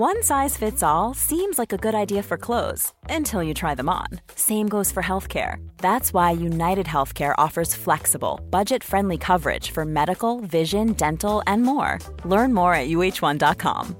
One size fits all seems like a good idea for clothes until you try them on. Same goes for healthcare. That's why United Healthcare offers flexible, budget friendly coverage for medical, vision, dental, and more. Learn more at uh1.com.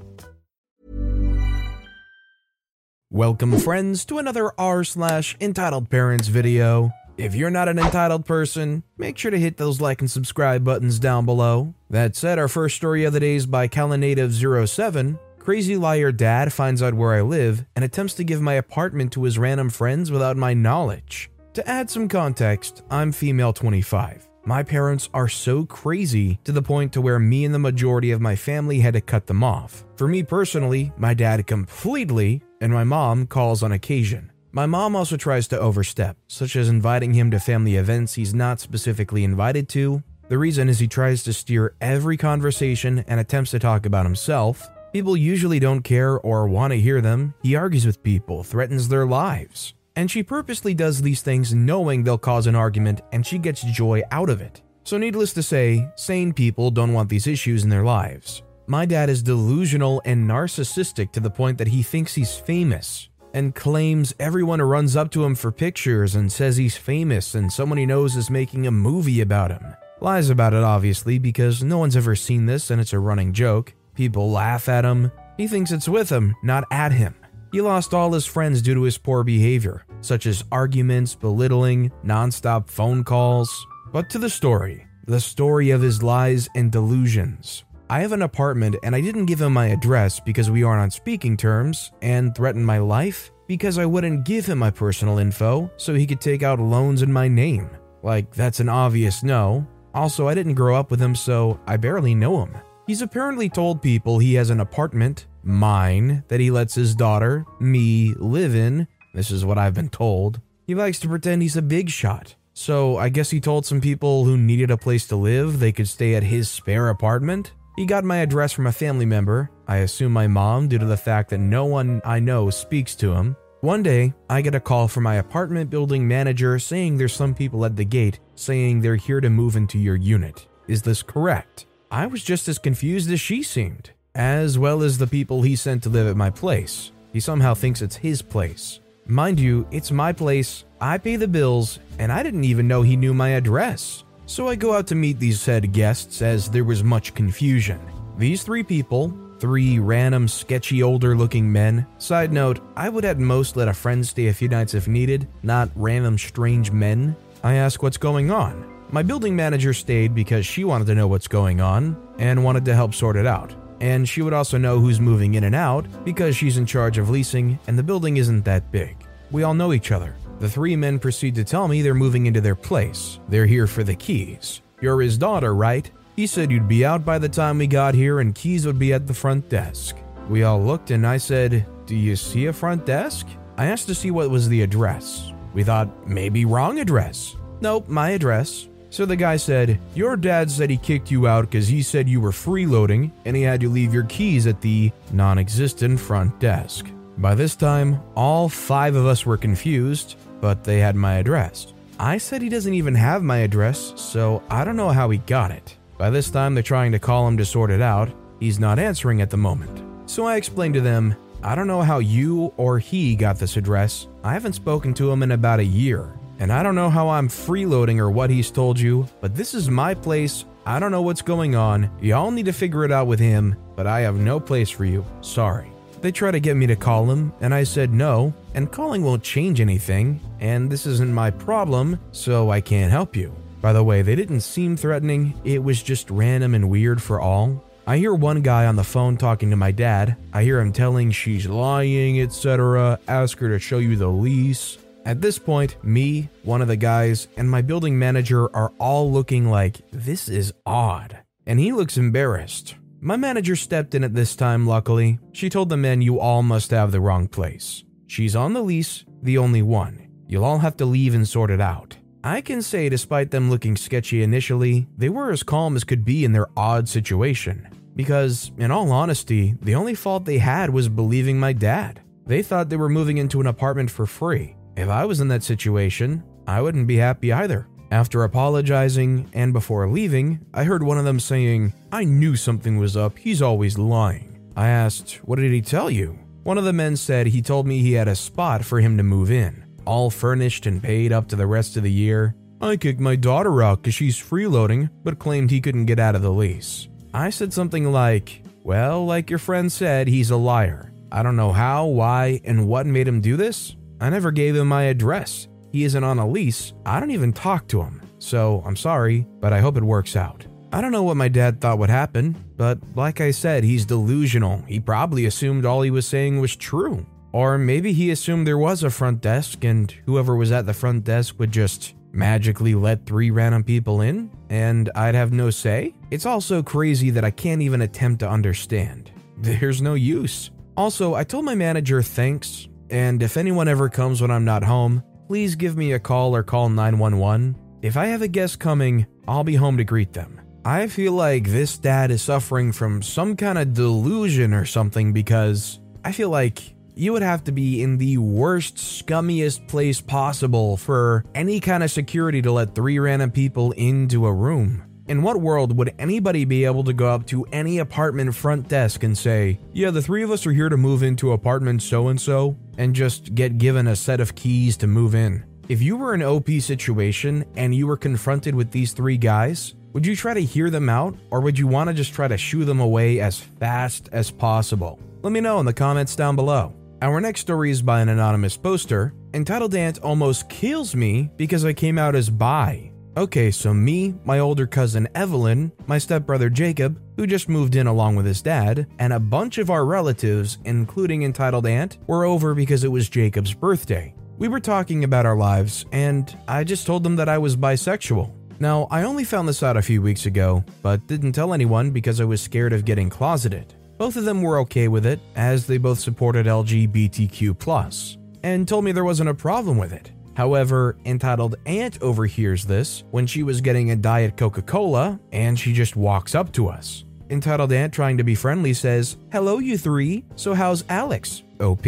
Welcome, friends, to another r slash entitled parents video. If you're not an entitled person, make sure to hit those like and subscribe buttons down below. That said, our first story of the day is by Calinative07 Crazy liar dad finds out where I live and attempts to give my apartment to his random friends without my knowledge. To add some context, I'm female 25. My parents are so crazy to the point to where me and the majority of my family had to cut them off. For me personally, my dad completely, and my mom calls on occasion. My mom also tries to overstep, such as inviting him to family events he's not specifically invited to. The reason is he tries to steer every conversation and attempts to talk about himself, People usually don't care or want to hear them. He argues with people, threatens their lives. And she purposely does these things knowing they'll cause an argument and she gets joy out of it. So, needless to say, sane people don't want these issues in their lives. My dad is delusional and narcissistic to the point that he thinks he's famous and claims everyone runs up to him for pictures and says he's famous and someone he knows is making a movie about him. Lies about it, obviously, because no one's ever seen this and it's a running joke. People laugh at him. He thinks it's with him, not at him. He lost all his friends due to his poor behavior, such as arguments, belittling, nonstop phone calls. But to the story the story of his lies and delusions. I have an apartment and I didn't give him my address because we aren't on speaking terms and threatened my life because I wouldn't give him my personal info so he could take out loans in my name. Like, that's an obvious no. Also, I didn't grow up with him, so I barely know him. He's apparently told people he has an apartment, mine, that he lets his daughter, me, live in. This is what I've been told. He likes to pretend he's a big shot. So I guess he told some people who needed a place to live they could stay at his spare apartment. He got my address from a family member, I assume my mom, due to the fact that no one I know speaks to him. One day, I get a call from my apartment building manager saying there's some people at the gate saying they're here to move into your unit. Is this correct? I was just as confused as she seemed, as well as the people he sent to live at my place. He somehow thinks it's his place. Mind you, it's my place, I pay the bills, and I didn't even know he knew my address. So I go out to meet these said guests as there was much confusion. These three people, three random, sketchy, older looking men. Side note, I would at most let a friend stay a few nights if needed, not random, strange men. I ask what's going on. My building manager stayed because she wanted to know what's going on and wanted to help sort it out. And she would also know who's moving in and out because she's in charge of leasing and the building isn't that big. We all know each other. The three men proceed to tell me they're moving into their place. They're here for the keys. You're his daughter, right? He said you'd be out by the time we got here and keys would be at the front desk. We all looked and I said, Do you see a front desk? I asked to see what was the address. We thought maybe wrong address. Nope, my address. So the guy said, Your dad said he kicked you out because he said you were freeloading and he had you leave your keys at the non existent front desk. By this time, all five of us were confused, but they had my address. I said he doesn't even have my address, so I don't know how he got it. By this time, they're trying to call him to sort it out. He's not answering at the moment. So I explained to them, I don't know how you or he got this address. I haven't spoken to him in about a year. And I don't know how I'm freeloading or what he's told you, but this is my place. I don't know what's going on. Y'all need to figure it out with him, but I have no place for you. Sorry. They try to get me to call him, and I said no, and calling won't change anything, and this isn't my problem, so I can't help you. By the way, they didn't seem threatening, it was just random and weird for all. I hear one guy on the phone talking to my dad. I hear him telling she's lying, etc., ask her to show you the lease. At this point, me, one of the guys, and my building manager are all looking like, this is odd. And he looks embarrassed. My manager stepped in at this time, luckily. She told the men, You all must have the wrong place. She's on the lease, the only one. You'll all have to leave and sort it out. I can say, despite them looking sketchy initially, they were as calm as could be in their odd situation. Because, in all honesty, the only fault they had was believing my dad. They thought they were moving into an apartment for free, if I was in that situation, I wouldn't be happy either. After apologizing and before leaving, I heard one of them saying, I knew something was up, he's always lying. I asked, What did he tell you? One of the men said he told me he had a spot for him to move in, all furnished and paid up to the rest of the year. I kicked my daughter out because she's freeloading, but claimed he couldn't get out of the lease. I said something like, Well, like your friend said, he's a liar. I don't know how, why, and what made him do this. I never gave him my address. He isn't on a lease. I don't even talk to him. So I'm sorry, but I hope it works out. I don't know what my dad thought would happen, but like I said, he's delusional. He probably assumed all he was saying was true. Or maybe he assumed there was a front desk and whoever was at the front desk would just magically let three random people in and I'd have no say. It's also crazy that I can't even attempt to understand. There's no use. Also, I told my manager thanks, and if anyone ever comes when I'm not home, please give me a call or call 911. If I have a guest coming, I'll be home to greet them. I feel like this dad is suffering from some kind of delusion or something because I feel like you would have to be in the worst, scummiest place possible for any kind of security to let three random people into a room. In what world would anybody be able to go up to any apartment front desk and say, Yeah, the three of us are here to move into apartment so and so, and just get given a set of keys to move in? If you were in OP situation and you were confronted with these three guys, would you try to hear them out, or would you want to just try to shoo them away as fast as possible? Let me know in the comments down below. Our next story is by an anonymous poster, entitled Aunt Almost Kills Me Because I Came Out as Bi. Okay, so me, my older cousin Evelyn, my stepbrother Jacob, who just moved in along with his dad, and a bunch of our relatives, including entitled Aunt, were over because it was Jacob's birthday. We were talking about our lives, and I just told them that I was bisexual. Now, I only found this out a few weeks ago, but didn't tell anyone because I was scared of getting closeted. Both of them were okay with it, as they both supported LGBTQ, and told me there wasn't a problem with it. However, entitled Aunt overhears this when she was getting a Diet Coca Cola, and she just walks up to us. Entitled Aunt, trying to be friendly, says, Hello, you three. So, how's Alex? OP.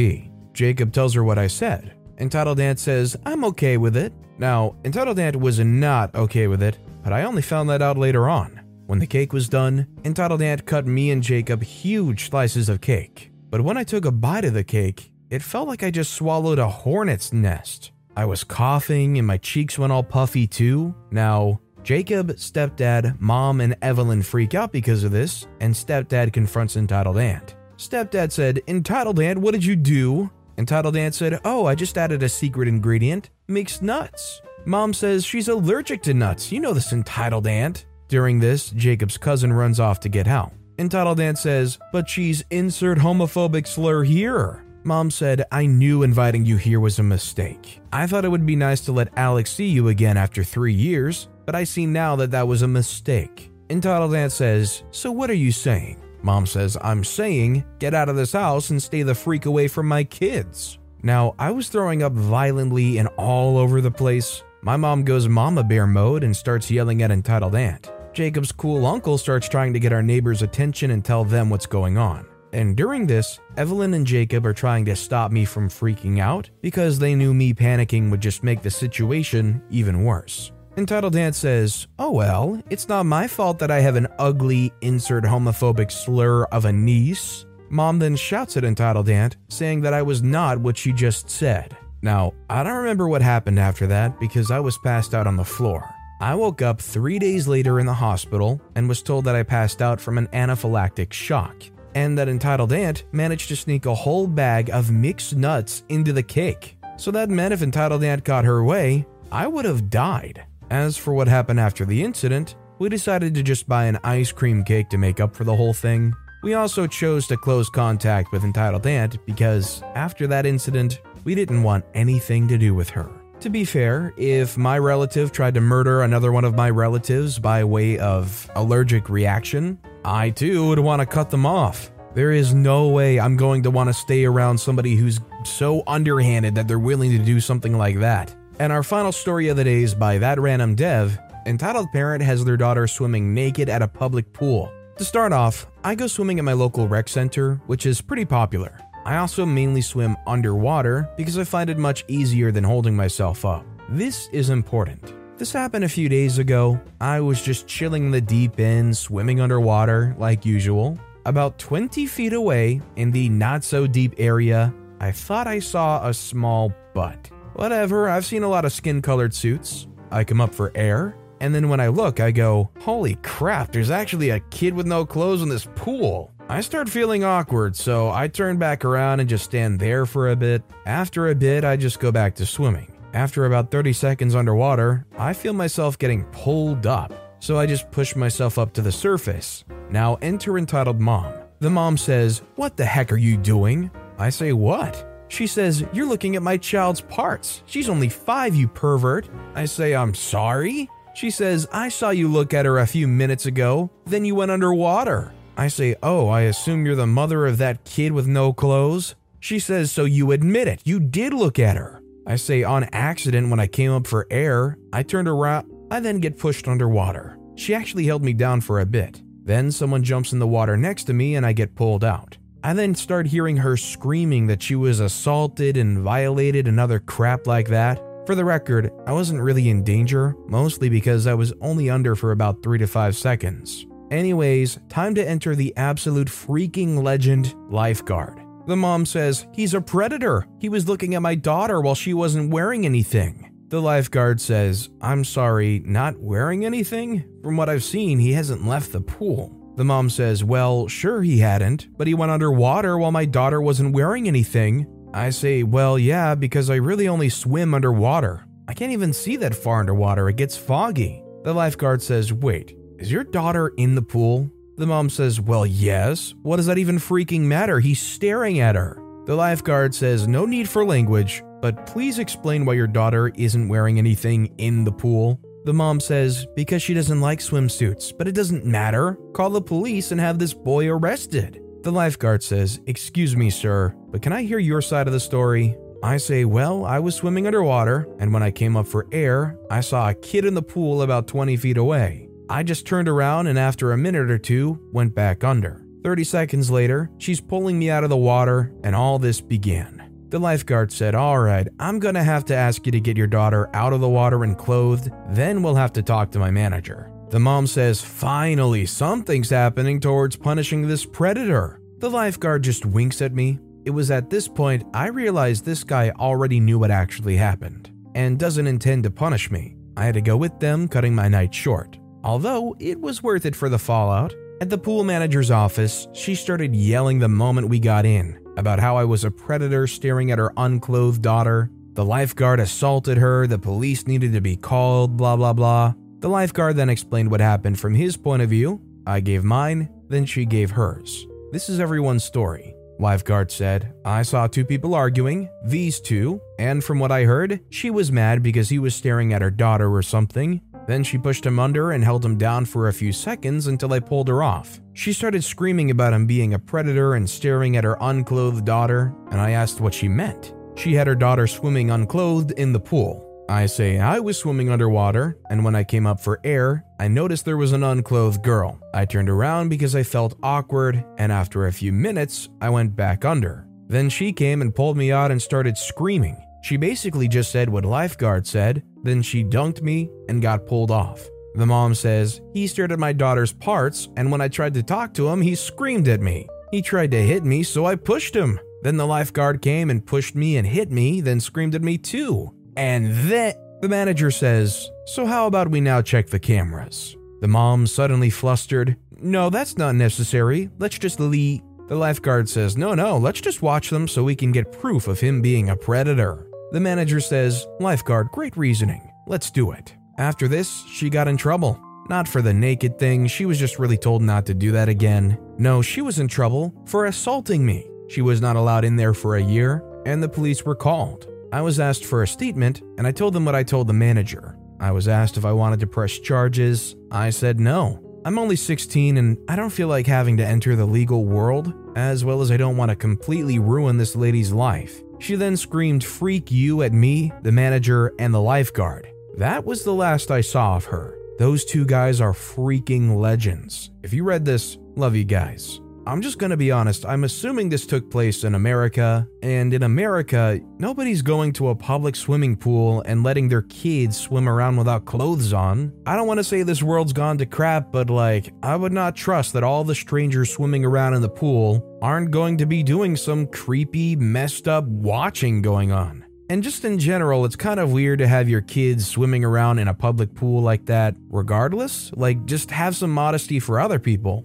Jacob tells her what I said. Entitled Aunt says, I'm okay with it. Now, Entitled Aunt was not okay with it, but I only found that out later on. When the cake was done, Entitled Aunt cut me and Jacob huge slices of cake. But when I took a bite of the cake, it felt like I just swallowed a hornet's nest. I was coughing and my cheeks went all puffy too. Now, Jacob, stepdad, mom, and Evelyn freak out because of this, and stepdad confronts Entitled Aunt. Stepdad said, Entitled Aunt, what did you do? Entitled Aunt said, Oh, I just added a secret ingredient mixed nuts. Mom says she's allergic to nuts. You know this, Entitled Aunt. During this, Jacob's cousin runs off to get help. Entitled Aunt says, But she's insert homophobic slur here. Mom said, I knew inviting you here was a mistake. I thought it would be nice to let Alex see you again after three years, but I see now that that was a mistake. Entitled Aunt says, So what are you saying? Mom says, I'm saying, get out of this house and stay the freak away from my kids. Now, I was throwing up violently and all over the place. My mom goes mama bear mode and starts yelling at Entitled Aunt. Jacob's cool uncle starts trying to get our neighbors' attention and tell them what's going on. And during this, Evelyn and Jacob are trying to stop me from freaking out because they knew me panicking would just make the situation even worse. Entitled Aunt says, Oh well, it's not my fault that I have an ugly, insert homophobic slur of a niece. Mom then shouts at Entitled Aunt, saying that I was not what she just said. Now, I don't remember what happened after that because I was passed out on the floor. I woke up three days later in the hospital and was told that I passed out from an anaphylactic shock, and that Entitled Aunt managed to sneak a whole bag of mixed nuts into the cake. So that meant if Entitled Aunt got her way, I would have died. As for what happened after the incident, we decided to just buy an ice cream cake to make up for the whole thing. We also chose to close contact with Entitled Aunt because after that incident, we didn't want anything to do with her. To be fair, if my relative tried to murder another one of my relatives by way of allergic reaction, I too would want to cut them off. There is no way I'm going to want to stay around somebody who's so underhanded that they're willing to do something like that. And our final story of the day is by that random dev. Entitled parent has their daughter swimming naked at a public pool. To start off, I go swimming at my local rec center, which is pretty popular. I also mainly swim underwater because I find it much easier than holding myself up. This is important. This happened a few days ago. I was just chilling in the deep end, swimming underwater like usual. about 20 feet away in the not so deep area, I thought I saw a small butt. Whatever, I've seen a lot of skin colored suits. I come up for air, and then when I look, I go, Holy crap, there's actually a kid with no clothes in this pool. I start feeling awkward, so I turn back around and just stand there for a bit. After a bit, I just go back to swimming. After about 30 seconds underwater, I feel myself getting pulled up, so I just push myself up to the surface. Now enter entitled mom. The mom says, What the heck are you doing? I say, What? She says, You're looking at my child's parts. She's only five, you pervert. I say, I'm sorry? She says, I saw you look at her a few minutes ago, then you went underwater. I say, Oh, I assume you're the mother of that kid with no clothes? She says, So you admit it, you did look at her. I say, On accident, when I came up for air, I turned around, I then get pushed underwater. She actually held me down for a bit. Then someone jumps in the water next to me and I get pulled out. I then start hearing her screaming that she was assaulted and violated and other crap like that. For the record, I wasn't really in danger, mostly because I was only under for about 3 to 5 seconds. Anyways, time to enter the absolute freaking legend lifeguard. The mom says, He's a predator. He was looking at my daughter while she wasn't wearing anything. The lifeguard says, I'm sorry, not wearing anything? From what I've seen, he hasn't left the pool. The mom says, Well, sure he hadn't, but he went underwater while my daughter wasn't wearing anything. I say, Well, yeah, because I really only swim underwater. I can't even see that far underwater, it gets foggy. The lifeguard says, Wait, is your daughter in the pool? The mom says, Well, yes. What does that even freaking matter? He's staring at her. The lifeguard says, No need for language, but please explain why your daughter isn't wearing anything in the pool. The mom says, Because she doesn't like swimsuits, but it doesn't matter. Call the police and have this boy arrested. The lifeguard says, Excuse me, sir, but can I hear your side of the story? I say, Well, I was swimming underwater, and when I came up for air, I saw a kid in the pool about 20 feet away. I just turned around and after a minute or two, went back under. 30 seconds later, she's pulling me out of the water, and all this began. The lifeguard said, Alright, I'm gonna have to ask you to get your daughter out of the water and clothed, then we'll have to talk to my manager. The mom says, Finally, something's happening towards punishing this predator. The lifeguard just winks at me. It was at this point I realized this guy already knew what actually happened and doesn't intend to punish me. I had to go with them, cutting my night short. Although it was worth it for the fallout, at the pool manager's office, she started yelling the moment we got in about how I was a predator staring at her unclothed daughter. The lifeguard assaulted her, the police needed to be called, blah blah blah. The lifeguard then explained what happened from his point of view. I gave mine, then she gave hers. This is everyone's story. Lifeguard said, I saw two people arguing, these two, and from what I heard, she was mad because he was staring at her daughter or something, then she pushed him under and held him down for a few seconds until I pulled her off. She started screaming about him being a predator and staring at her unclothed daughter, and I asked what she meant. She had her daughter swimming unclothed in the pool. I say I was swimming underwater, and when I came up for air, I noticed there was an unclothed girl. I turned around because I felt awkward, and after a few minutes, I went back under. Then she came and pulled me out and started screaming. She basically just said what lifeguard said, then she dunked me and got pulled off. The mom says, He stared at my daughter's parts, and when I tried to talk to him, he screamed at me. He tried to hit me, so I pushed him. Then the lifeguard came and pushed me and hit me, then screamed at me too. And then the manager says, So how about we now check the cameras? The mom suddenly flustered, No, that's not necessary. Let's just leave. The lifeguard says, No, no, let's just watch them so we can get proof of him being a predator. The manager says, Lifeguard, great reasoning. Let's do it. After this, she got in trouble. Not for the naked thing, she was just really told not to do that again. No, she was in trouble for assaulting me. She was not allowed in there for a year, and the police were called. I was asked for a statement, and I told them what I told the manager. I was asked if I wanted to press charges. I said no. I'm only 16 and I don't feel like having to enter the legal world, as well as I don't want to completely ruin this lady's life. She then screamed, Freak you at me, the manager, and the lifeguard. That was the last I saw of her. Those two guys are freaking legends. If you read this, love you guys. I'm just gonna be honest, I'm assuming this took place in America, and in America, nobody's going to a public swimming pool and letting their kids swim around without clothes on. I don't wanna say this world's gone to crap, but like, I would not trust that all the strangers swimming around in the pool aren't going to be doing some creepy, messed up watching going on. And just in general, it's kind of weird to have your kids swimming around in a public pool like that, regardless. Like, just have some modesty for other people.